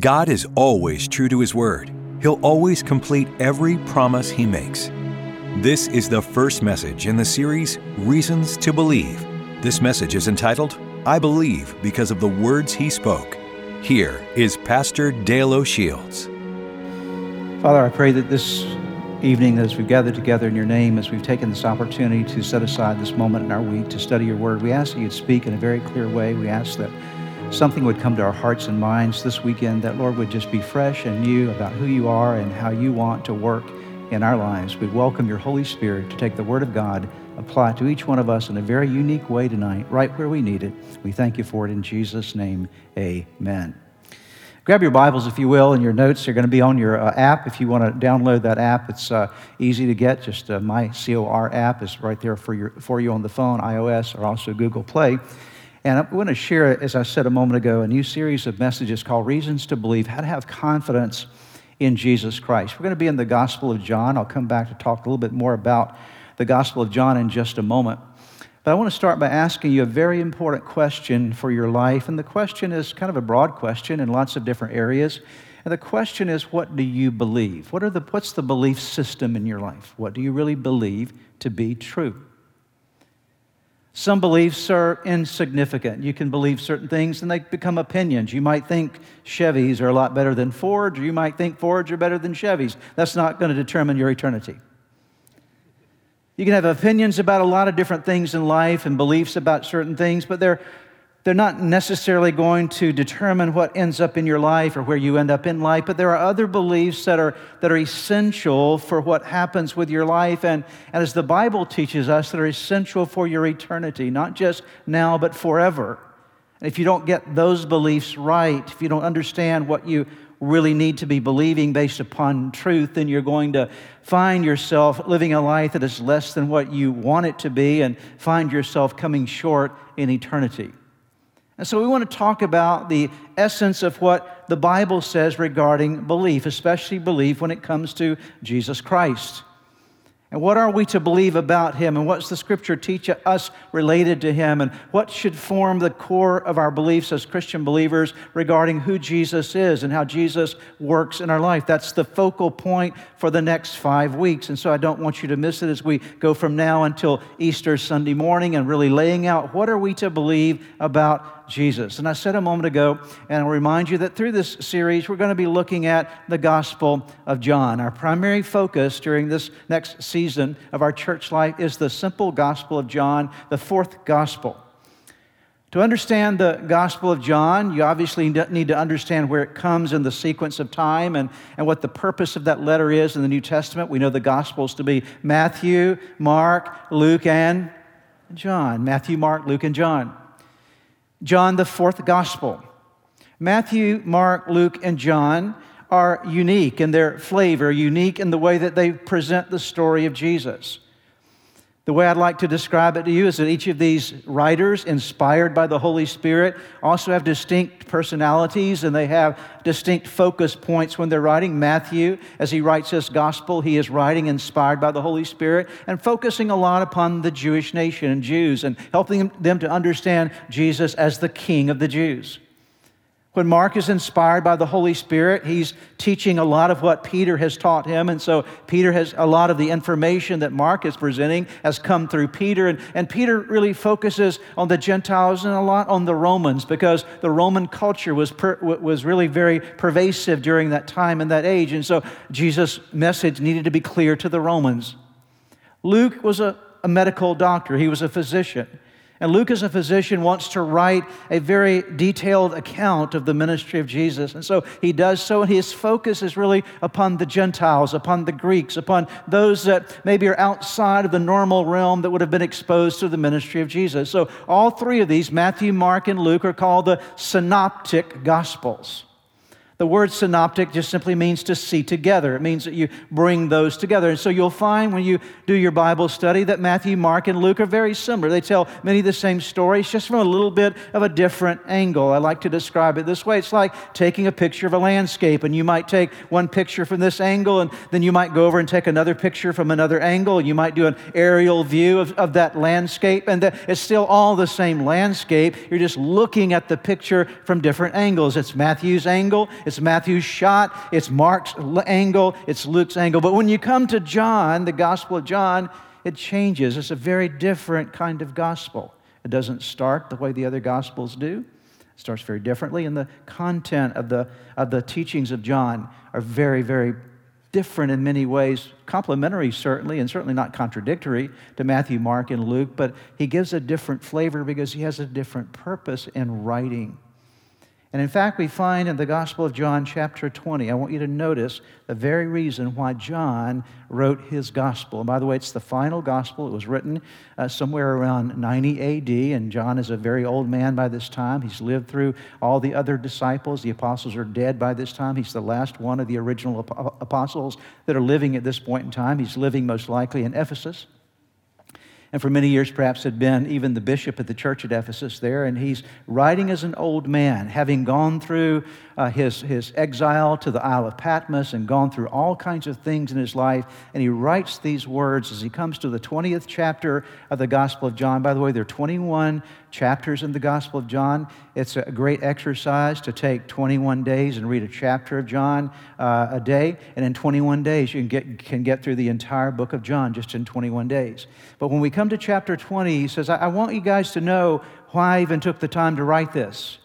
God is always true to His Word. He'll always complete every promise He makes. This is the first message in the series Reasons to Believe. This message is entitled, I Believe Because of the Words He Spoke. Here is Pastor Dale O'Shields. Father, I pray that this evening, as we've gathered together in your name, as we've taken this opportunity to set aside this moment in our week to study your word, we ask that you'd speak in a very clear way. We ask that something would come to our hearts and minds this weekend that, Lord, would just be fresh and new about who you are and how you want to work in our lives. We welcome your Holy Spirit to take the Word of God, apply it to each one of us in a very unique way tonight, right where we need it. We thank you for it in Jesus' name. Amen. Grab your Bibles, if you will, and your notes are going to be on your uh, app. If you want to download that app, it's uh, easy to get. Just uh, my COR app is right there for, your, for you on the phone, iOS, or also Google Play. And I'm going to share, as I said a moment ago, a new series of messages called Reasons to Believe How to Have Confidence in Jesus Christ. We're going to be in the Gospel of John. I'll come back to talk a little bit more about the Gospel of John in just a moment. But I want to start by asking you a very important question for your life. And the question is kind of a broad question in lots of different areas. And the question is, what do you believe? What are the, what's the belief system in your life? What do you really believe to be true? Some beliefs are insignificant. You can believe certain things and they become opinions. You might think Chevys are a lot better than Fords, or you might think Fords are better than Chevys. That's not going to determine your eternity. You can have opinions about a lot of different things in life and beliefs about certain things, but they're they're not necessarily going to determine what ends up in your life or where you end up in life, but there are other beliefs that are, that are essential for what happens with your life, and, and as the Bible teaches us, that are essential for your eternity, not just now, but forever. And if you don't get those beliefs right, if you don't understand what you really need to be believing based upon truth, then you're going to find yourself living a life that is less than what you want it to be and find yourself coming short in eternity. And so we want to talk about the essence of what the Bible says regarding belief, especially belief when it comes to Jesus Christ. And what are we to believe about him? And what's the scripture teach us related to him? And what should form the core of our beliefs as Christian believers regarding who Jesus is and how Jesus works in our life? That's the focal point for the next five weeks. And so I don't want you to miss it as we go from now until Easter Sunday morning and really laying out what are we to believe about Jesus. And I said a moment ago, and I'll remind you that through this series, we're going to be looking at the Gospel of John. Our primary focus during this next season of our church life is the simple Gospel of John, the fourth Gospel. To understand the Gospel of John, you obviously need to understand where it comes in the sequence of time and, and what the purpose of that letter is in the New Testament. We know the Gospels to be Matthew, Mark, Luke, and John. Matthew, Mark, Luke, and John. John, the fourth gospel. Matthew, Mark, Luke, and John are unique in their flavor, unique in the way that they present the story of Jesus. The way I'd like to describe it to you is that each of these writers, inspired by the Holy Spirit, also have distinct personalities and they have distinct focus points when they're writing. Matthew, as he writes this gospel, he is writing inspired by the Holy Spirit and focusing a lot upon the Jewish nation and Jews and helping them to understand Jesus as the King of the Jews. When Mark is inspired by the Holy Spirit, he's teaching a lot of what Peter has taught him. And so Peter has a lot of the information that Mark is presenting has come through Peter. And, and Peter really focuses on the Gentiles and a lot on the Romans because the Roman culture was, per, was really very pervasive during that time and that age. And so Jesus' message needed to be clear to the Romans. Luke was a, a medical doctor, he was a physician. And Luke, as a physician, wants to write a very detailed account of the ministry of Jesus. And so he does so, and his focus is really upon the Gentiles, upon the Greeks, upon those that maybe are outside of the normal realm that would have been exposed to the ministry of Jesus. So all three of these, Matthew, Mark, and Luke, are called the synoptic gospels. The word synoptic just simply means to see together. It means that you bring those together. And so you'll find when you do your Bible study that Matthew, Mark, and Luke are very similar. They tell many of the same stories, just from a little bit of a different angle. I like to describe it this way it's like taking a picture of a landscape, and you might take one picture from this angle, and then you might go over and take another picture from another angle. You might do an aerial view of, of that landscape, and the, it's still all the same landscape. You're just looking at the picture from different angles. It's Matthew's angle it's Matthew's shot, it's Mark's angle, it's Luke's angle. But when you come to John, the Gospel of John, it changes. It's a very different kind of gospel. It doesn't start the way the other gospels do. It starts very differently, and the content of the, of the teachings of John are very, very different in many ways, complementary certainly, and certainly not contradictory to Matthew, Mark, and Luke, but he gives a different flavor because he has a different purpose in writing. And in fact, we find in the Gospel of John, chapter 20, I want you to notice the very reason why John wrote his Gospel. And by the way, it's the final Gospel. It was written uh, somewhere around 90 AD, and John is a very old man by this time. He's lived through all the other disciples. The apostles are dead by this time. He's the last one of the original apostles that are living at this point in time. He's living most likely in Ephesus and for many years perhaps had been even the bishop at the church at Ephesus there. And he's writing as an old man, having gone through uh, his, his exile to the Isle of Patmos and gone through all kinds of things in his life. And he writes these words as he comes to the 20th chapter of the Gospel of John. By the way, there are 21 chapters in the Gospel of John. It's a great exercise to take 21 days and read a chapter of John uh, a day. And in 21 days, you can get, can get through the entire book of John just in 21 days. But when we come to chapter 20, he says, I, I want you guys to know why I even took the time to write this.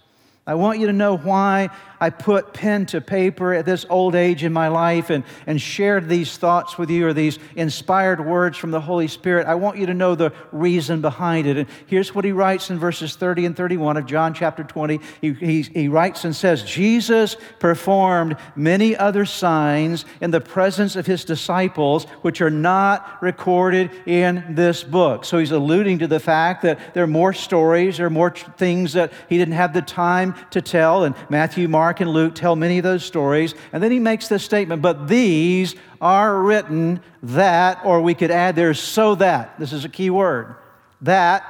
I want you to know why I put pen to paper at this old age in my life and, and shared these thoughts with you or these inspired words from the Holy Spirit. I want you to know the reason behind it. And here's what he writes in verses 30 and 31 of John chapter 20. He, he, he writes and says, Jesus performed many other signs in the presence of his disciples, which are not recorded in this book. So he's alluding to the fact that there are more stories, there are more things that he didn't have the time to tell. And Matthew, Mark, and Luke tell many of those stories. And then he makes this statement, but these are written that, or we could add there, so that. This is a key word. That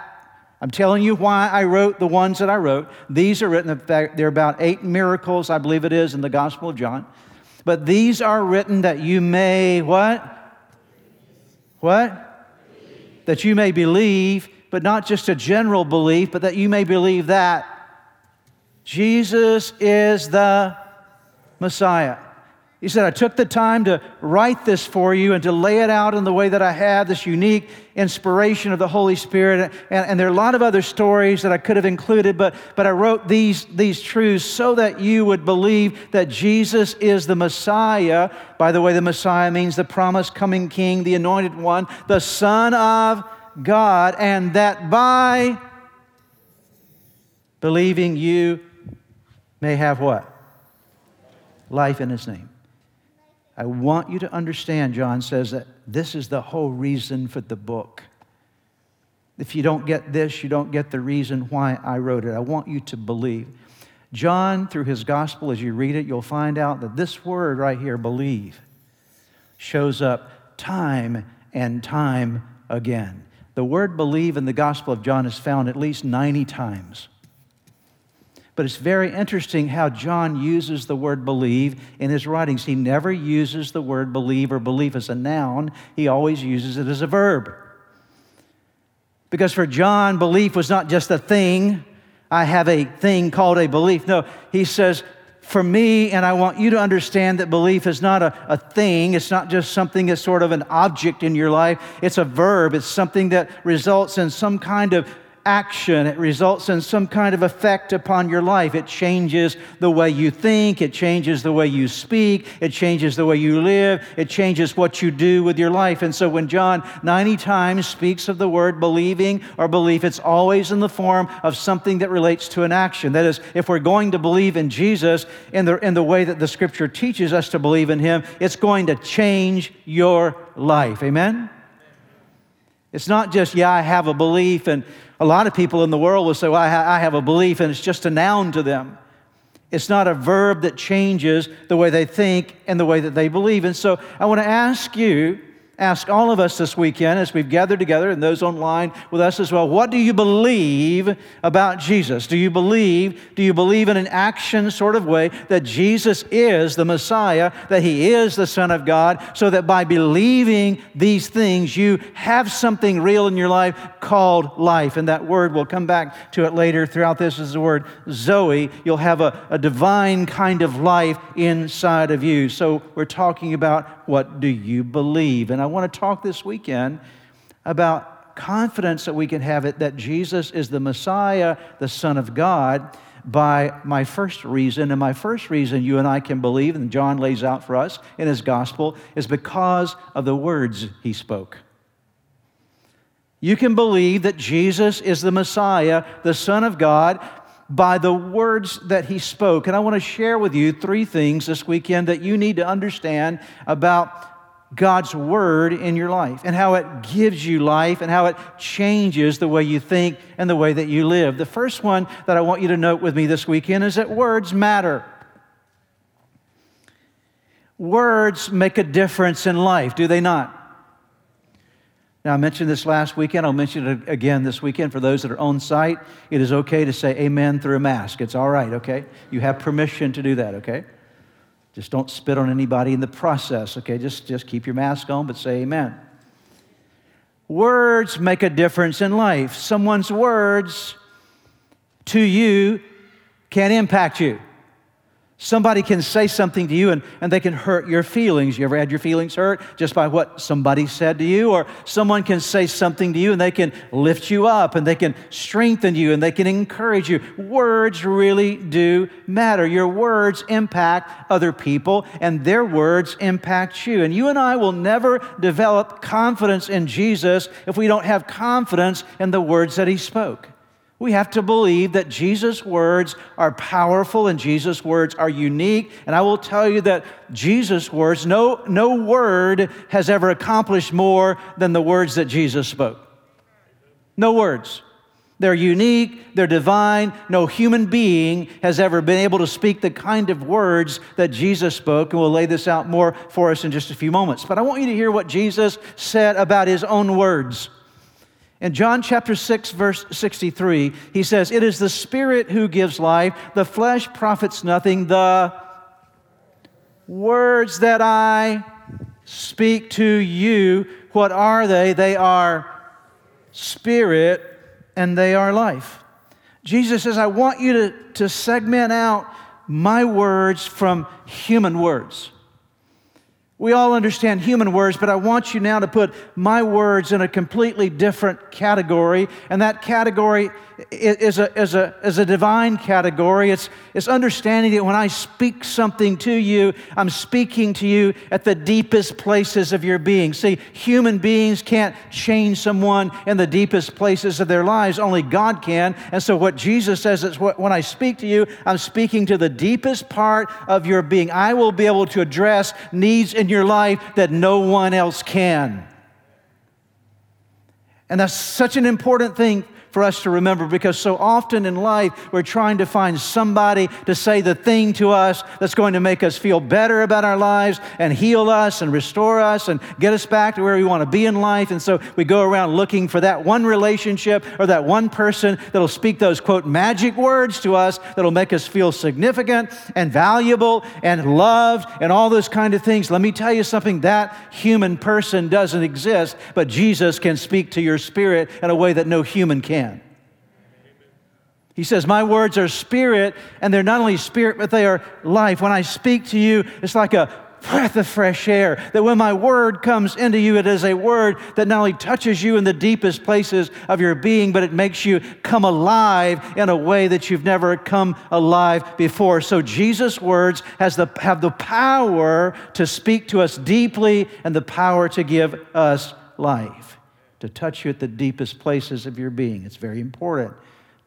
I'm telling you why I wrote the ones that I wrote. These are written, in fact, there are about eight miracles, I believe it is, in the Gospel of John. But these are written that you may what? What? That you may believe, but not just a general belief, but that you may believe that Jesus is the Messiah. He said, I took the time to write this for you and to lay it out in the way that I have, this unique inspiration of the Holy Spirit. And, and, there are a lot of other stories that I could have included, but, but I wrote these, these truths so that you would believe that Jesus is the Messiah. By the way, the Messiah means the promised coming King, the anointed one, the Son of God, and that by believing you may have what? Life in his name. I want you to understand, John says, that this is the whole reason for the book. If you don't get this, you don't get the reason why I wrote it. I want you to believe. John, through his gospel, as you read it, you'll find out that this word right here, believe, shows up time and time again. The word believe in the Gospel of John is found at least 90 times. But it's very interesting how John uses the word believe in his writings. He never uses the word believe or belief as a noun, he always uses it as a verb. Because for John, belief was not just a thing. I have a thing called a belief. No, he says, for me, and I want you to understand that belief is not a, a thing. It's not just something that's sort of an object in your life. It's a verb. It's something that results in some kind of action. It results in some kind of effect upon your life. It changes the way you think, it changes the way you speak, it changes the way you live, it changes what you do with your life. And so when John 90 times speaks of the word believing or belief, it's always in the form of something that relates to an action. That is, if we're going to believe in Jesus in the, in the way that the scripture teaches us to believe in him, it's going to change your life. Amen? It's not just, yeah, I have a belief and a lot of people in the world will say, well, I have a belief, and it's just a noun to them. It's not a verb that changes the way they think and the way that they believe. And so I want to ask you ask all of us this weekend as we've gathered together and those online with us as well what do you believe about jesus? Do you believe do you believe in an action sort of way that jesus is the messiah that he is the son of god so that by believing these things you have something real in your life called life? And that word we'll come back to it later throughout this is the word zoe. You'll have a, a divine kind of life inside of you. So we're talking about what do you believe and i want to talk this weekend about confidence that we can have it that Jesus is the Messiah, the Son of God, by my first reason. And my first reason you and I can believe, and John lays out for us in his gospel, is because of the words he spoke. You can believe that Jesus is the Messiah, the Son of God, by the words that he spoke. And I want to share with you three things this weekend that you need to understand about God's Word in your life and how it gives you life and how it changes the way you think and the way that you live. The first one that I want you to note with me this weekend is that words matter. Words make a difference in life, do they not? Now, I mentioned this last weekend. I'll mention it again this weekend for those that are on site. It is okay to say amen through a mask. It's all right, okay? You have permission to do that, okay? Just don't spit on anybody in the process, okay? Just, just keep your mask on, but say amen. Words make a difference in life. Someone's words to you can impact you. Somebody can say something to you and, and they can hurt your feelings. You ever had your feelings hurt just by what somebody said to you? Or someone can say something to you and they can lift you up and they can strengthen you and they can encourage you. Words really do matter. Your words impact other people and their words impact you. And you and I will never develop confidence in Jesus if we don't have confidence in the words that he spoke. We have to believe that Jesus' words are powerful and Jesus' words are unique. And I will tell you that Jesus' words, no, no word has ever accomplished more than the words that Jesus spoke. No words. They're unique, they're divine. No human being has ever been able to speak the kind of words that Jesus spoke. And we'll lay this out more for us in just a few moments. But I want you to hear what Jesus said about his own words. In John chapter 6, verse 63, he says, It is the Spirit who gives life, the flesh profits nothing. The words that I speak to you, what are they? They are spirit and they are life. Jesus says, I want you to, to segment out my words from human words. We all understand human words, but I want you now to put my words in a completely different category. And that category is a, is a, is a divine category. It's, it's understanding that when I speak something to you, I'm speaking to you at the deepest places of your being. See, human beings can't change someone in the deepest places of their lives, only God can. And so, what Jesus says is when I speak to you, I'm speaking to the deepest part of your being. I will be able to address needs in your life that no one else can. And that's such an important thing for us to remember because so often in life we're trying to find somebody to say the thing to us that's going to make us feel better about our lives and heal us and restore us and get us back to where we want to be in life. And so we go around looking for that one relationship or that one person that'll speak those quote magic words to us that'll make us feel significant and valuable and loved and all those kind of things. Let me tell you something that human person doesn't exist, but Jesus can speak to your spirit in a way that no human can. He says, My words are spirit, and they're not only spirit, but they are life. When I speak to you, it's like a breath of fresh air. That when my word comes into you, it is a word that not only touches you in the deepest places of your being, but it makes you come alive in a way that you've never come alive before. So Jesus' words has the, have the power to speak to us deeply and the power to give us life, to touch you at the deepest places of your being. It's very important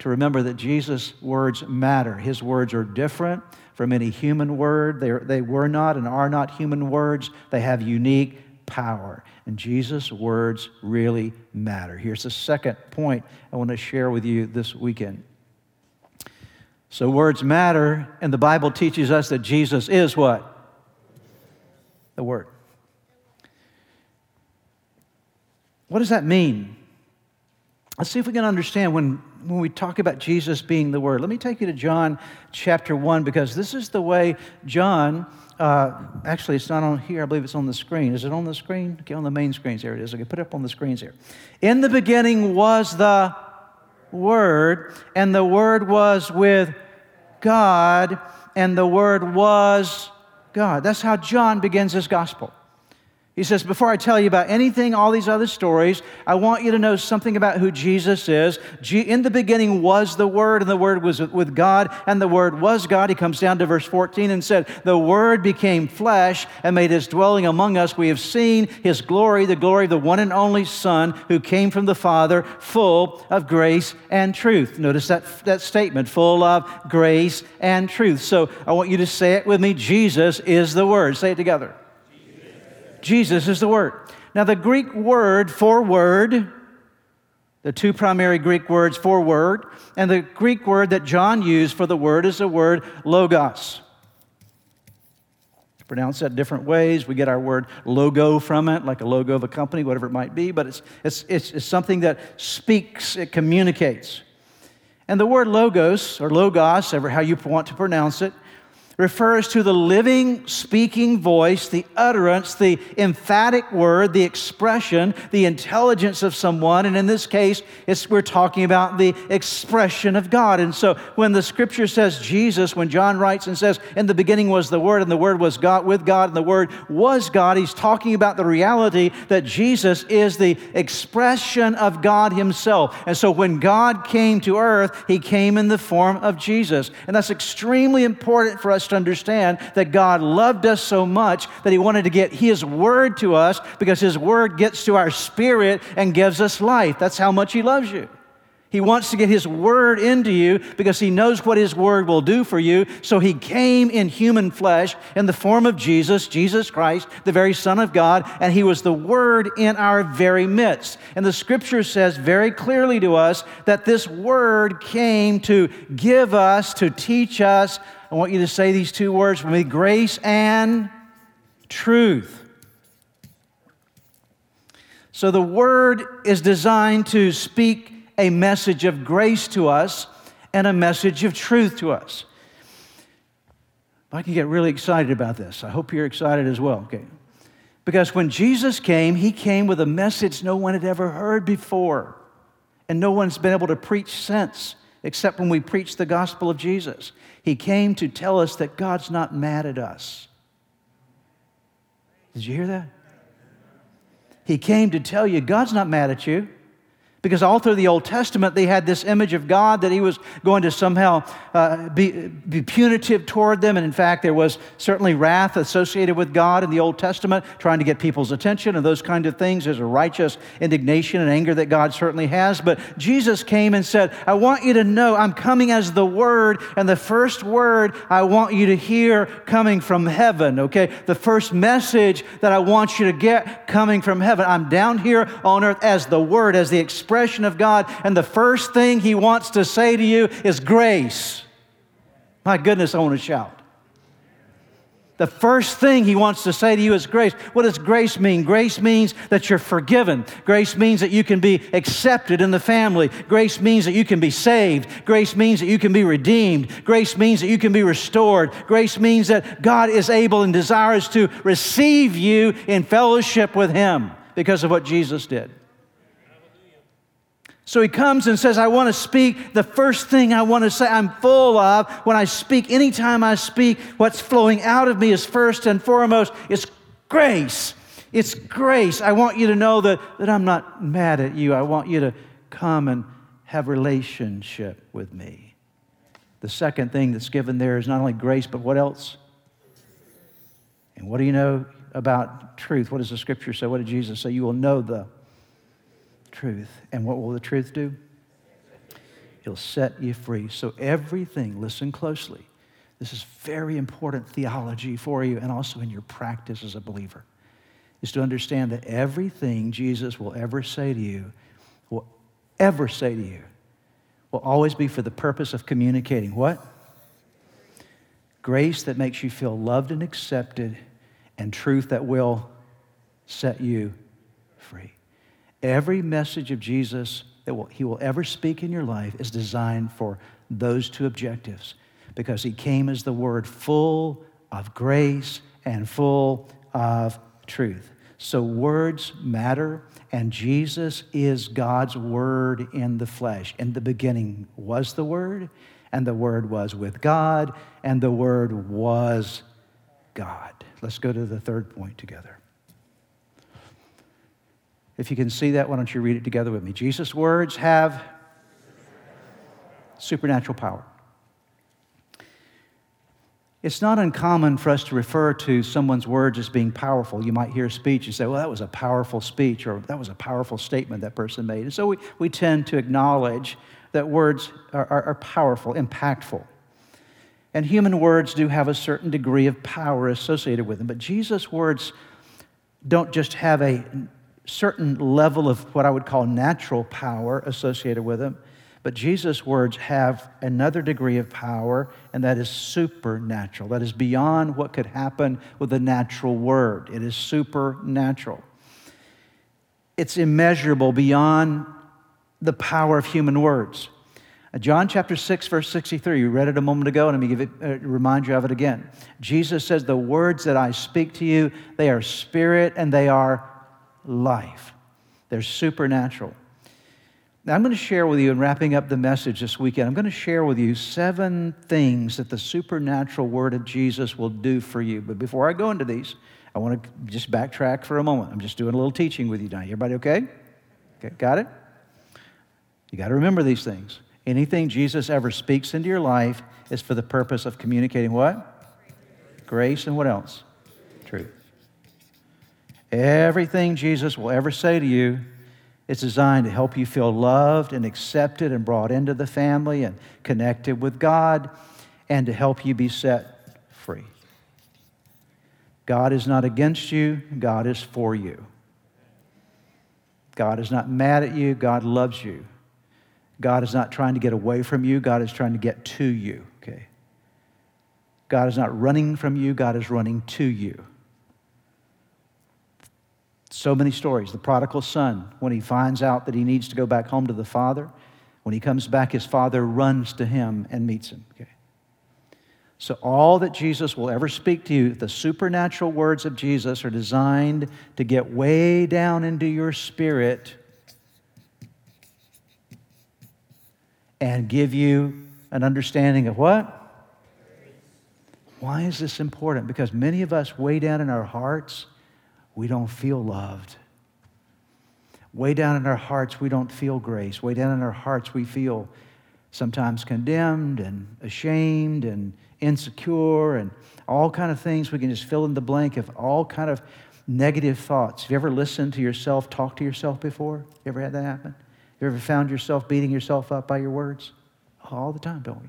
to remember that Jesus' words matter. His words are different from any human word. They, are, they were not and are not human words, they have unique power. And Jesus' words really matter. Here's the second point I want to share with you this weekend. So, words matter, and the Bible teaches us that Jesus is what? The Word. what does that mean? Let's see if we can understand when, when we talk about Jesus being the Word. Let me take you to John chapter 1 because this is the way John, uh, actually, it's not on here. I believe it's on the screen. Is it on the screen? Okay, on the main screens. There it is. Okay, put it up on the screens here. In the beginning was the Word, and the Word was with God, and the Word was God. That's how John begins his gospel. He says, Before I tell you about anything, all these other stories, I want you to know something about who Jesus is. In the beginning was the Word, and the Word was with God, and the Word was God. He comes down to verse 14 and said, The Word became flesh and made his dwelling among us. We have seen his glory, the glory of the one and only Son who came from the Father, full of grace and truth. Notice that, that statement, full of grace and truth. So I want you to say it with me Jesus is the Word. Say it together. Jesus is the Word. Now, the Greek word for word, the two primary Greek words for word, and the Greek word that John used for the word is the word logos. Pronounce that different ways. We get our word logo from it, like a logo of a company, whatever it might be, but it's, it's, it's, it's something that speaks, it communicates. And the word logos, or logos, ever how you want to pronounce it, refers to the living, speaking voice, the utterance, the emphatic word, the expression, the intelligence of someone. And in this case, we're talking about the expression of God. And so when the scripture says Jesus, when John writes and says, In the beginning was the Word, and the Word was God with God, and the Word was God, he's talking about the reality that Jesus is the expression of God Himself. And so when God came to earth, He came in the form of Jesus. And that's extremely important for us to understand that God loved us so much that He wanted to get His Word to us because His Word gets to our spirit and gives us life. That's how much He loves you. He wants to get His Word into you because He knows what His Word will do for you. So He came in human flesh in the form of Jesus, Jesus Christ, the very Son of God, and He was the Word in our very midst. And the Scripture says very clearly to us that this Word came to give us, to teach us. I want you to say these two words with me grace and truth. So the Word is designed to speak a message of grace to us and a message of truth to us. I can get really excited about this. I hope you're excited as well. Okay. Because when Jesus came, he came with a message no one had ever heard before. And no one's been able to preach since, except when we preach the gospel of Jesus. He came to tell us that God's not mad at us. Did you hear that? He came to tell you God's not mad at you. Because all through the Old Testament, they had this image of God that He was going to somehow uh, be, be punitive toward them. And in fact, there was certainly wrath associated with God in the Old Testament, trying to get people's attention and those kind of things. There's a righteous indignation and anger that God certainly has. But Jesus came and said, I want you to know I'm coming as the Word, and the first word I want you to hear coming from heaven, okay? The first message that I want you to get coming from heaven. I'm down here on earth as the Word, as the expression expression of God, and the first thing He wants to say to you is grace. My goodness, I want to shout. The first thing he wants to say to you is grace. What does grace mean? Grace means that you're forgiven. Grace means that you can be accepted in the family. Grace means that you can be saved. Grace means that you can be redeemed. Grace means that you can be restored. Grace means that God is able and desires to receive you in fellowship with him because of what Jesus did. So he comes and says, I want to speak. The first thing I want to say, I'm full of when I speak, anytime I speak, what's flowing out of me is first and foremost, it's grace. It's grace. I want you to know that, that I'm not mad at you. I want you to come and have relationship with me. The second thing that's given there is not only grace, but what else? And what do you know about truth? What does the scripture say? What did Jesus say? You will know the truth. And what will the truth do? It'll set you free. So, everything, listen closely. This is very important theology for you and also in your practice as a believer, is to understand that everything Jesus will ever say to you, will ever say to you, will always be for the purpose of communicating what? Grace that makes you feel loved and accepted, and truth that will set you. Every message of Jesus that will, he will ever speak in your life is designed for those two objectives because he came as the word full of grace and full of truth. So words matter, and Jesus is God's word in the flesh. In the beginning was the word, and the word was with God, and the word was God. Let's go to the third point together. If you can see that, why don't you read it together with me? Jesus' words have supernatural power. It's not uncommon for us to refer to someone's words as being powerful. You might hear a speech and say, well, that was a powerful speech, or that was a powerful statement that person made. And so we, we tend to acknowledge that words are, are, are powerful, impactful. And human words do have a certain degree of power associated with them. But Jesus' words don't just have a certain level of what I would call natural power associated with them, but Jesus' words have another degree of power, and that is supernatural. That is beyond what could happen with a natural word. It is supernatural. It's immeasurable beyond the power of human words. Uh, John chapter 6, verse 63, you read it a moment ago, and let me give it, uh, remind you of it again. Jesus says, The words that I speak to you, they are spirit and they are life. They're supernatural. Now, I'm going to share with you, in wrapping up the message this weekend, I'm going to share with you seven things that the supernatural word of Jesus will do for you. But before I go into these, I want to just backtrack for a moment. I'm just doing a little teaching with you tonight. Everybody okay? okay got it? You got to remember these things. Anything Jesus ever speaks into your life is for the purpose of communicating what? Grace and what else? Truth. Everything Jesus will ever say to you is designed to help you feel loved and accepted and brought into the family and connected with God and to help you be set free. God is not against you, God is for you. God is not mad at you, God loves you. God is not trying to get away from you, God is trying to get to you, okay? God is not running from you, God is running to you. So many stories. The prodigal son, when he finds out that he needs to go back home to the father, when he comes back, his father runs to him and meets him, okay? So, all that Jesus will ever speak to you, the supernatural words of Jesus, are designed to get way down into your spirit and give you an understanding of what? Why is this important? Because many of us, way down in our hearts, we don't feel loved. Way down in our hearts, we don't feel grace. Way down in our hearts, we feel sometimes condemned and ashamed and insecure and all kind of things we can just fill in the blank of all kind of negative thoughts have you ever listened to yourself talk to yourself before you ever had that happen you ever found yourself beating yourself up by your words? All the time, don't we?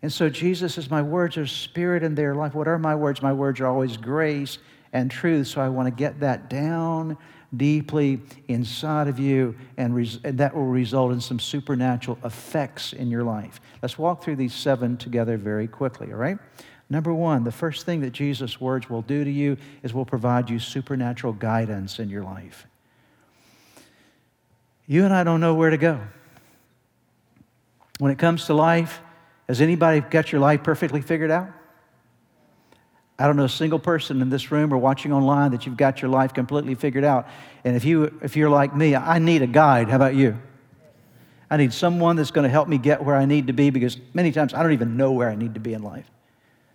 And so Jesus says, My words are spirit and they're life. What are my words? My words are always grace and truth. So I want to get that down deeply inside of you, and, res- and, that will result in some supernatural effects in your life. Let's walk through these seven together very quickly, all right? Number one, the first thing that Jesus' words will do to you is will provide you supernatural guidance in your life. You and I don't know where to go. When it comes to life, has anybody got your life perfectly figured out? I don't know a single person in this room or watching online that you've got your life completely figured out. And if, you, if you're like me, I need a guide. How about you? I need someone that's going to help me get where I need to be because many times I don't even know where I need to be in life.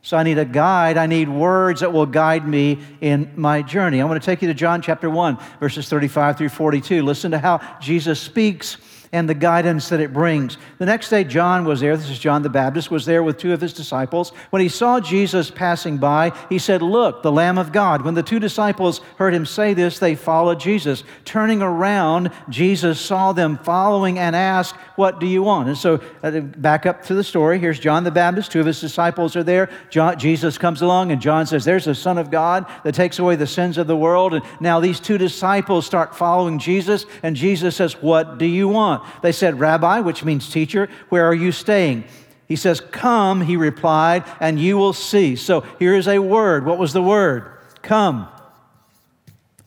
So I need a guide. I need words that will guide me in my journey. I want to take you to John chapter 1, verses 35 through 42. Listen to how Jesus speaks and the guidance that it brings. The next day, John was there. This is John the Baptist, was there with two of his disciples. When he saw Jesus passing by, he said, Look, the Lamb of God. When the two disciples heard him say this, they followed Jesus. Turning around, Jesus saw them following and asked, What do you want? And so, uh, back up to the story. Here's John the Baptist. Two of his disciples are there. John, Jesus comes along, and John says, There's the Son of God that takes away the sins of the world. And now these two disciples start following Jesus, and Jesus says, What do you want? They said, Rabbi, which means teacher, where are you staying? He says, Come, he replied, and you will see. So here is a word. What was the word? Come.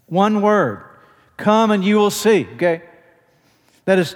One word. Come and you will see, okay? That is,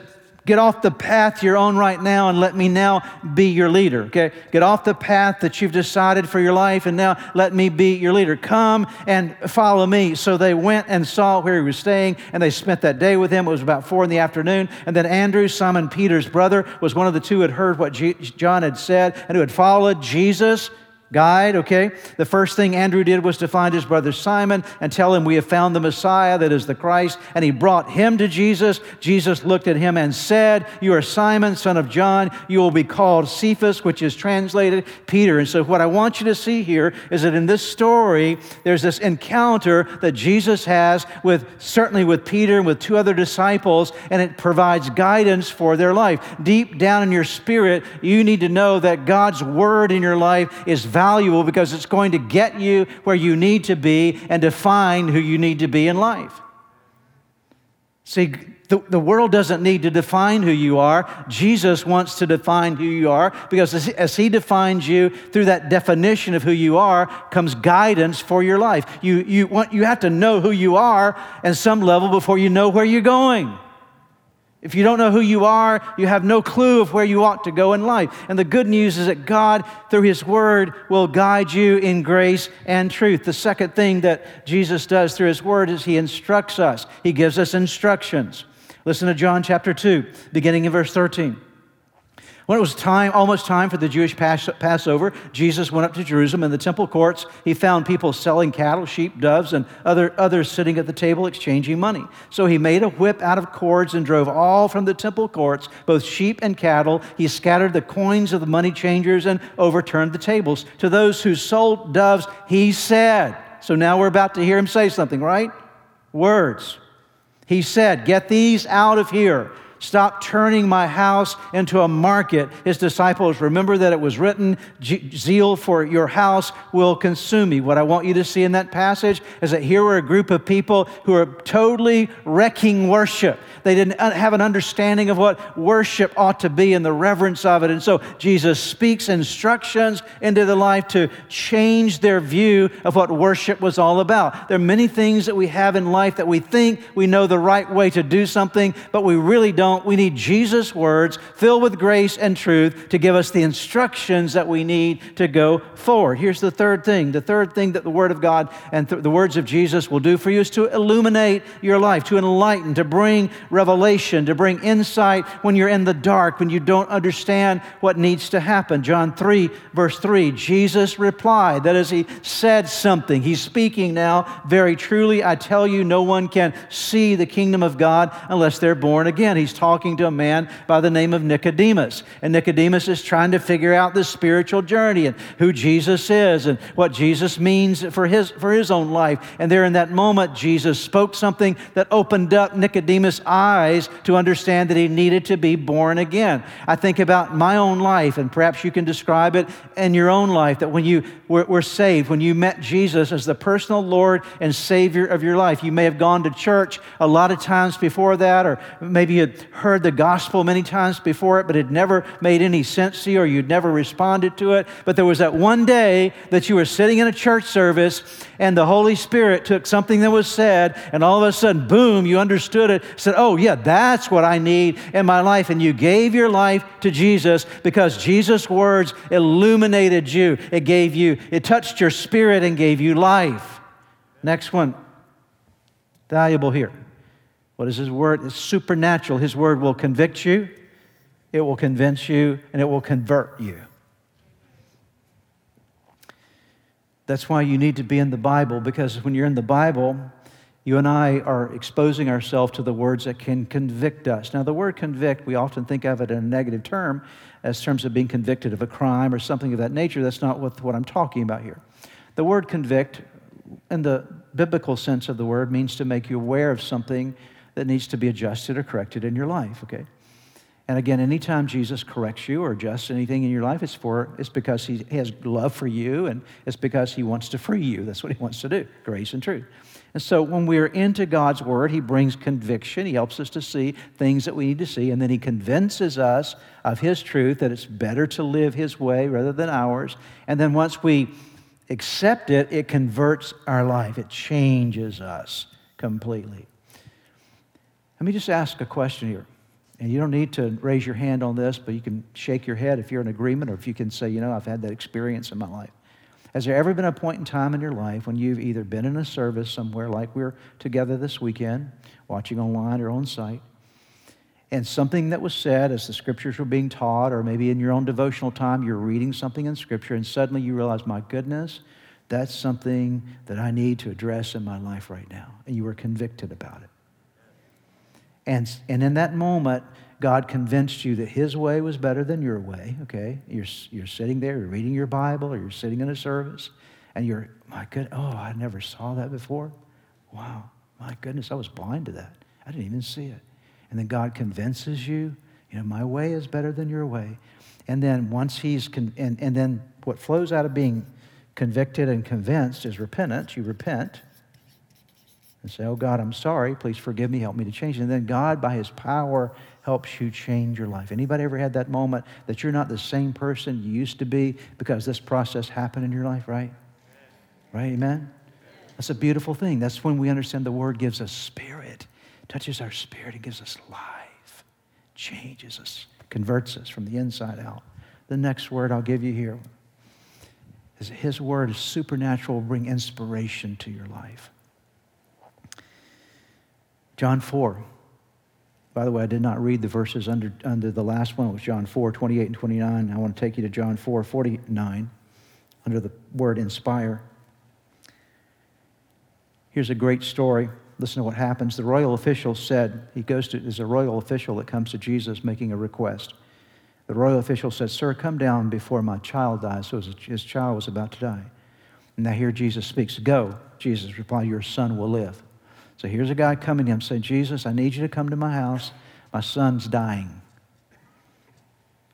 get off the path you're on right now and let me now be your leader, okay? Get off the path that you've decided for your life and now let me be your leader. Come and follow me. So they went and saw where he was staying and they spent that day with him. It was about four in the afternoon. And then Andrew, Simon Peter's brother, was one of the two who had heard what John had said and who had followed Jesus guide, okay? The first thing Andrew did was to find his brother Simon and tell him, We have found the Messiah, that is the Christ. And he brought him to Jesus. Jesus looked at him and said, You are Simon, son of John. You will be called Cephas, which is translated Peter. And so, what I want you to see here is that in this story, there's this encounter that Jesus has with certainly with Peter and with two other disciples, and it provides guidance for their life. Deep down in your spirit, you need to know that God's word in your life is because it's going to get you where you need to be and define who you need to be in life. See, the, the world doesn't need to define who you are. Jesus wants to define who you are because as, as He defines you through that definition of who you are comes guidance for your life. You, you, want, you have to know who you are at some level before you know where you're going. If you don't know who you are, you have no clue of where you ought to go in life. And the good news is that God, through His Word, will guide you in grace and truth. The second thing that Jesus does through His Word is He instructs us, He gives us instructions. Listen to John chapter 2, beginning in verse 13. When it was time, almost time for the Jewish Passover, Jesus went up to Jerusalem. In the temple courts, he found people selling cattle, sheep, doves, and other, others sitting at the table exchanging money. So he made a whip out of cords and drove all from the temple courts, both sheep and cattle. He scattered the coins of the money changers and overturned the tables. To those who sold doves, he said, So now we're about to hear him say something, right? Words. He said, Get these out of here. Stop turning my house into a market. His disciples, remember that it was written, Zeal for your house will consume me. What I want you to see in that passage is that here were a group of people who are totally wrecking worship. They didn't uh, have an understanding of what worship ought to be and the reverence of it. And so Jesus speaks instructions into their life to change their view of what worship was all about. There are many things that we have in life that we think we know the right way to do something, but we really don't don't. We need Jesus' words filled with grace and truth to give us the instructions that we need to go forward. Here's the third thing the third thing that the Word of God and th- the words of Jesus will do for you is to illuminate your life, to enlighten, to bring revelation, to bring insight when you're in the dark, when you don't understand what needs to happen. John 3, verse 3, Jesus replied, that is, he said something. He's speaking now very truly. I tell you, no one can see the kingdom of God unless they're born again. He's talking to a man by the name of Nicodemus. And Nicodemus is trying to figure out the spiritual journey and who Jesus is and what Jesus means for his, for his own life. And there in that moment, Jesus spoke something that opened up Nicodemus' eyes to understand that he needed to be born again. I think about my own life, and perhaps you can describe it in your own life that when you were, were saved, when you met Jesus as the personal Lord and Savior of your life, you may have gone to church a lot of times before that, or maybe you heard the gospel many times before it, but it never made any sense to you or you'd never responded to it. But there was that one day that you were sitting in a church service and the Holy Spirit took something that was said and all of a sudden, boom, you understood it, said, Oh, yeah, that's what I need in my life. And you gave your life to Jesus because Jesus' words illuminated you. It gave you, it touched your spirit and gave you life. Next one, valuable here. What is His Word? It's supernatural. His Word will convict you, it will convince you, and it will convert you. That's why you need to be in the Bible, because when you're in the Bible, you and I are exposing ourselves to the words that can convict us. Now, the word convict, we often think of it in a negative term, as terms of being convicted of a crime or something of that nature. That's not what, what I'm talking about here. The word convict, in the biblical sense of the word, means to make you aware of something that needs to be adjusted or corrected in your life, okay? And again, anytime Jesus corrects you or adjusts anything in your life, it's for it's because he has love for you and it's because he wants to free you. That's what he wants to do, grace and truth. And so when we're into God's word, he brings conviction. He helps us to see things that we need to see, and then he convinces us of his truth that it's better to live his way rather than ours. And then once we accept it, it converts our life. It changes us completely. Let me just ask a question here. And you don't need to raise your hand on this, but you can shake your head if you're in agreement or if you can say, you know, I've had that experience in my life. Has there ever been a point in time in your life when you've either been in a service somewhere like we're together this weekend, watching online or on site, and something that was said as the scriptures were being taught, or maybe in your own devotional time, you're reading something in scripture, and suddenly you realize, my goodness, that's something that I need to address in my life right now. And you were convicted about it. And, and in that moment, God convinced you that His way was better than your way, okay? You're, you're sitting there, you're reading your Bible, or you're sitting in a service, and you're, my good, oh, I never saw that before. Wow, my goodness, I was blind to that. I didn't even see it. And then God convinces you, you know, my way is better than your way. And then once He's, con- and, and then what flows out of being convicted and convinced is repentance. You repent and say, Oh God, I'm sorry. Please forgive me. Help me to change. And then God, by His power, helps you change your life. Anybody ever had that moment that you're not the same person you used to be because this process happened in your life, right? Right? Amen? That's a beautiful thing. That's when we understand the Word gives us spirit, touches our spirit, and gives us life, changes us, converts us from the inside out. The next word I'll give you here is His Word is supernatural, will bring inspiration to your life. John 4. By the way, I did not read the verses under, under the last one. It was John 4, 28 and 29. I want to take you to John 4, 49, under the word inspire. Here's a great story. Listen to what happens. The royal official said, he goes to, there's a royal official that comes to Jesus making a request. The royal official said, Sir, come down before my child dies. So his child was about to die. And now here Jesus speaks. Go. Jesus replied, Your son will live. So here's a guy coming to him saying, Jesus, I need you to come to my house. My son's dying.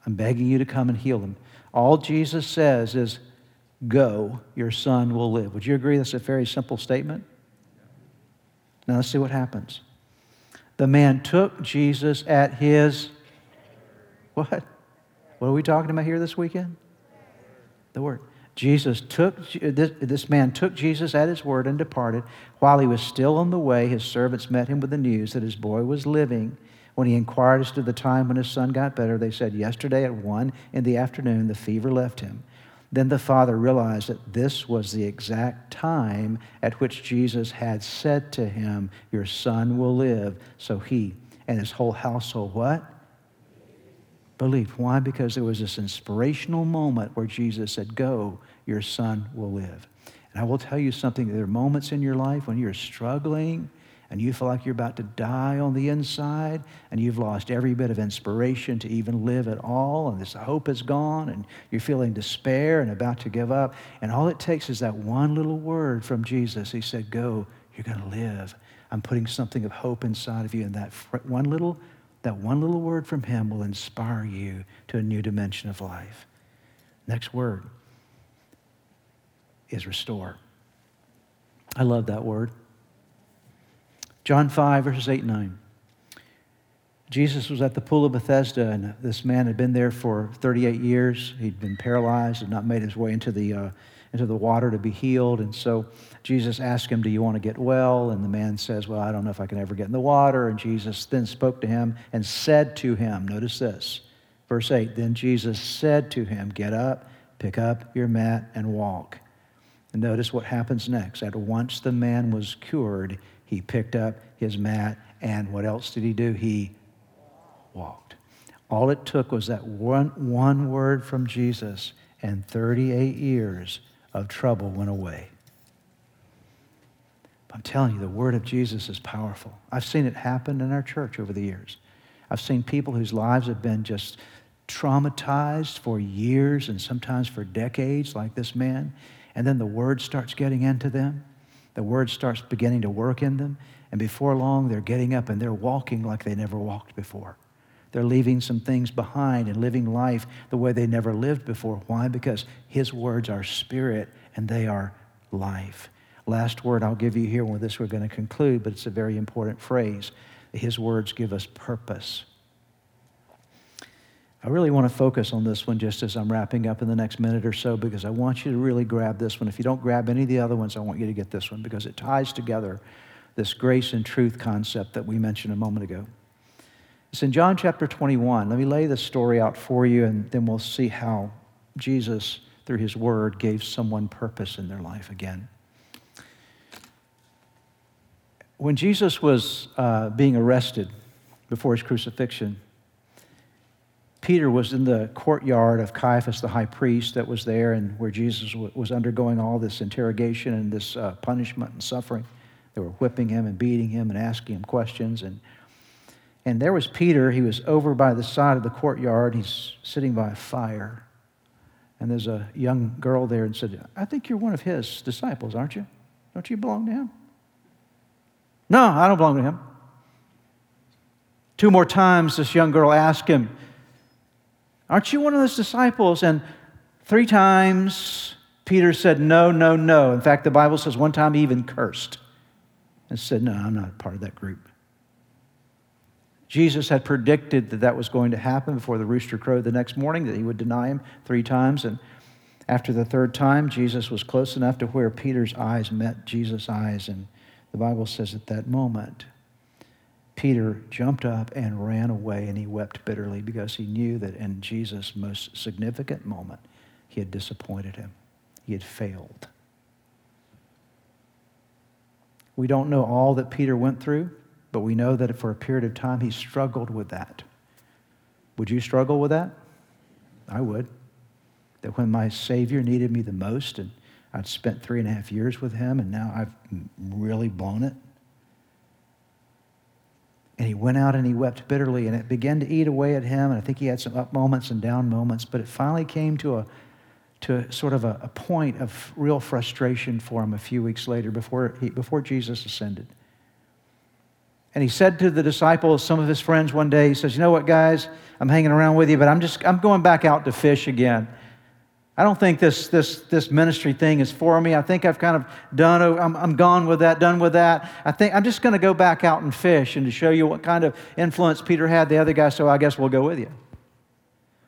I'm begging you to come and heal him. All Jesus says is, Go, your son will live. Would you agree that's a very simple statement? Now let's see what happens. The man took Jesus at his what? What are we talking about here this weekend? The word. Jesus took, this, this man took Jesus at his word and departed. While he was still on the way, his servants met him with the news that his boy was living. When he inquired as to the time when his son got better, they said, Yesterday at one in the afternoon, the fever left him. Then the father realized that this was the exact time at which Jesus had said to him, Your son will live. So he and his whole household, what? Believed. Why? Because there was this inspirational moment where Jesus said, Go, your son will live. And I will tell you something there are moments in your life when you're struggling and you feel like you're about to die on the inside and you've lost every bit of inspiration to even live at all and this hope is gone and you're feeling despair and about to give up. And all it takes is that one little word from Jesus. He said, Go, you're going to live. I'm putting something of hope inside of you. And that one little that one little word from Him will inspire you to a new dimension of life. Next word is restore. I love that word. John 5, verses 8 and 9. Jesus was at the pool of Bethesda, and this man had been there for 38 years. He'd been paralyzed and not made his way into the, uh, into the water to be healed. And so Jesus asked him, Do you want to get well? And the man says, Well, I don't know if I can ever get in the water. And Jesus then spoke to him and said to him, Notice this, verse 8 Then Jesus said to him, Get up, pick up your mat, and walk. And notice what happens next. At once the man was cured, he picked up his mat, and what else did he do? He walked. All it took was that one, one word from Jesus, and 38 years of trouble went away. I'm telling you, the word of Jesus is powerful. I've seen it happen in our church over the years. I've seen people whose lives have been just traumatized for years and sometimes for decades, like this man, and then the word starts getting into them. The word starts beginning to work in them, and before long, they're getting up and they're walking like they never walked before. They're leaving some things behind and living life the way they never lived before. Why? Because His words are spirit and they are life. Last word I'll give you here, with this we're going to conclude, but it's a very important phrase. His words give us purpose. I really want to focus on this one just as I'm wrapping up in the next minute or so because I want you to really grab this one. If you don't grab any of the other ones, I want you to get this one because it ties together this grace and truth concept that we mentioned a moment ago. It's in John chapter 21. Let me lay the story out for you, and then we'll see how Jesus, through his word, gave someone purpose in their life again. When Jesus was uh, being arrested before his crucifixion, Peter was in the courtyard of Caiaphas, the high priest, that was there and where Jesus was undergoing all this interrogation and this uh, punishment and suffering. They were whipping him and beating him and asking him questions. And, and there was Peter. He was over by the side of the courtyard. He's sitting by a fire. And there's a young girl there and said, I think you're one of his disciples, aren't you? Don't you belong to him? No, I don't belong to him. Two more times, this young girl asked him, Aren't you one of those disciples? And three times, Peter said, No, no, no. In fact, the Bible says one time he even cursed and said, No, I'm not part of that group. Jesus had predicted that that was going to happen before the rooster crowed the next morning, that he would deny him three times. And after the third time, Jesus was close enough to where Peter's eyes met Jesus' eyes. And the Bible says at that moment, Peter jumped up and ran away, and he wept bitterly because he knew that in Jesus' most significant moment, he had disappointed him, he had failed. We don't know all that Peter went through, but we know that for a period of time he struggled with that. Would you struggle with that? I would. That when my Savior needed me the most, and I'd spent three and a half years with him, and now I've really blown it. And he went out and he wept bitterly, and it began to eat away at him. And I think he had some up moments and down moments, but it finally came to a to sort of a, a point of real frustration for him a few weeks later before, he, before Jesus ascended. And he said to the disciples, some of his friends one day, he says, You know what, guys? I'm hanging around with you, but I'm just I'm going back out to fish again. I don't think this, this, this ministry thing is for me. I think I've kind of done, I'm, I'm gone with that, done with that. I think I'm just going to go back out and fish and to show you what kind of influence Peter had. The other guy, so I guess we'll go with you.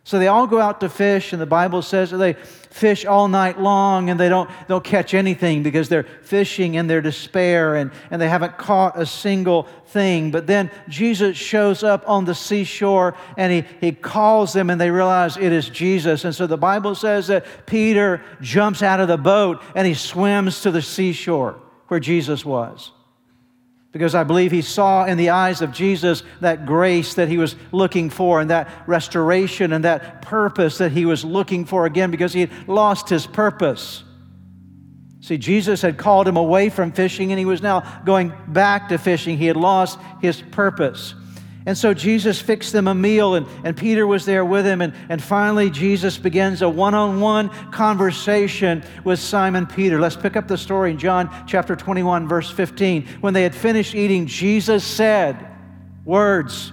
So they all go out to fish, and the Bible says that they fish all night long and they don't, don't catch anything because they're fishing in their despair and, and they haven't caught a single thing. But then Jesus shows up on the seashore and he, he calls them, and they realize it is Jesus. And so the Bible says that Peter jumps out of the boat and he swims to the seashore where Jesus was because I believe he saw in the eyes of Jesus that grace that he was looking for and that restoration and that purpose that he was looking for again because he had lost his purpose. See, Jesus had called him away from fishing and he was now going back to fishing. He had lost his purpose. And so Jesus fixed them a meal, and, and Peter was there with him. And, and finally, Jesus begins a one on one conversation with Simon Peter. Let's pick up the story in John chapter 21, verse 15. When they had finished eating, Jesus said, Words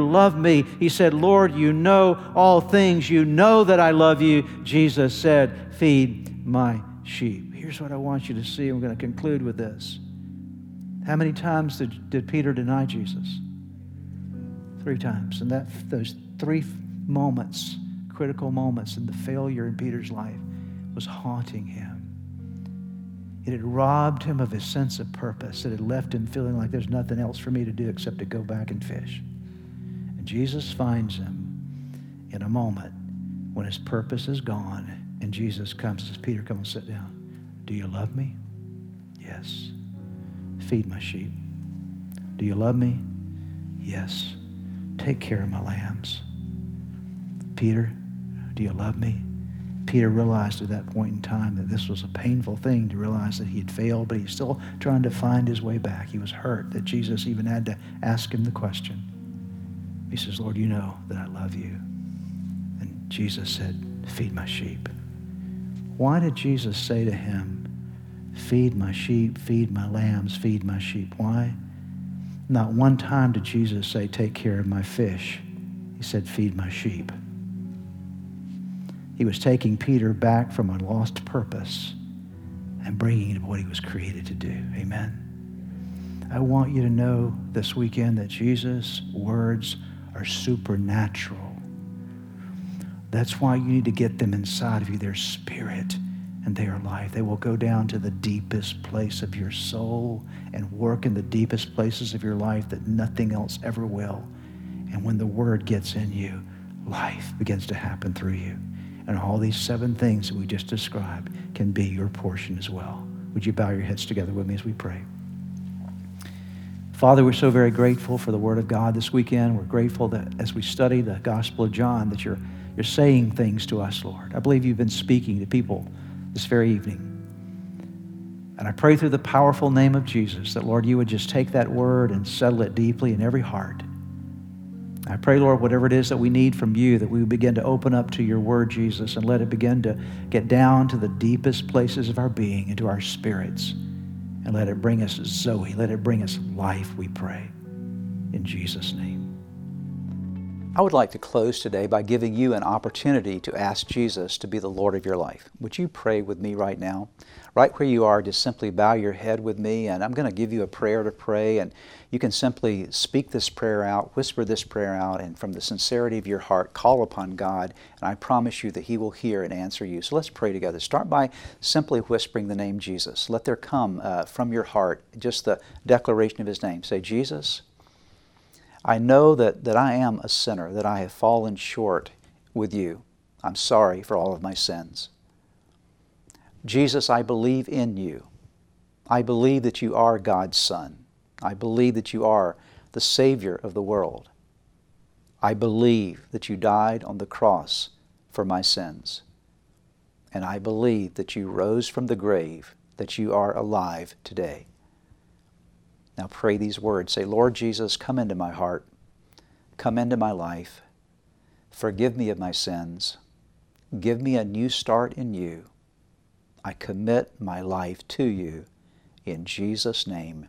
love me. He said, Lord, you know all things. You know that I love you. Jesus said, Feed my sheep. Here's what I want you to see. I'm going to conclude with this. How many times did, did Peter deny Jesus? Three times. And that those three moments, critical moments in the failure in Peter's life, was haunting him. It had robbed him of his sense of purpose. It had left him feeling like there's nothing else for me to do except to go back and fish. Jesus finds him in a moment when his purpose is gone and Jesus comes says, Peter, come and sit down. Do you love me? Yes. Feed my sheep. Do you love me? Yes. Take care of my lambs. Peter, do you love me? Peter realized at that point in time that this was a painful thing to realize that he had failed, but he's still trying to find his way back. He was hurt that Jesus even had to ask him the question. He says, Lord, you know that I love you. And Jesus said, Feed my sheep. Why did Jesus say to him, Feed my sheep, feed my lambs, feed my sheep. Why? Not one time did Jesus say, Take care of my fish. He said, Feed my sheep. He was taking Peter back from a lost purpose and bringing him to what he was created to do. Amen. I want you to know this weekend that Jesus' words are supernatural. That's why you need to get them inside of you, their spirit and their life. They will go down to the deepest place of your soul and work in the deepest places of your life that nothing else ever will. And when the word gets in you, life begins to happen through you. And all these seven things that we just described can be your portion as well. Would you bow your heads together with me as we pray? Father, we're so very grateful for the Word of God this weekend. We're grateful that as we study the Gospel of John, that you're, you're saying things to us, Lord. I believe you've been speaking to people this very evening. And I pray through the powerful name of Jesus that, Lord, you would just take that word and settle it deeply in every heart. I pray, Lord, whatever it is that we need from you, that we would begin to open up to your word, Jesus, and let it begin to get down to the deepest places of our being, into our spirits and let it bring us Zoe. Let it bring us life, we pray. In Jesus' name. I would like to close today by giving you an opportunity to ask Jesus to be the Lord of your life. Would you pray with me right now? Right where you are, just simply bow your head with me, and I'm going to give you a prayer to pray, and you can simply speak this prayer out, whisper this prayer out, and from the sincerity of your heart, call upon God, and I promise you that He will hear and answer you. So let's pray together. Start by simply whispering the name Jesus. Let there come uh, from your heart just the declaration of His name. Say, Jesus, I know that, that I am a sinner, that I have fallen short with you. I'm sorry for all of my sins. Jesus, I believe in you. I believe that you are God's Son. I believe that you are the Savior of the world. I believe that you died on the cross for my sins. And I believe that you rose from the grave, that you are alive today. Now pray these words. Say, Lord Jesus, come into my heart. Come into my life. Forgive me of my sins. Give me a new start in you. I commit my life to you. In Jesus' name,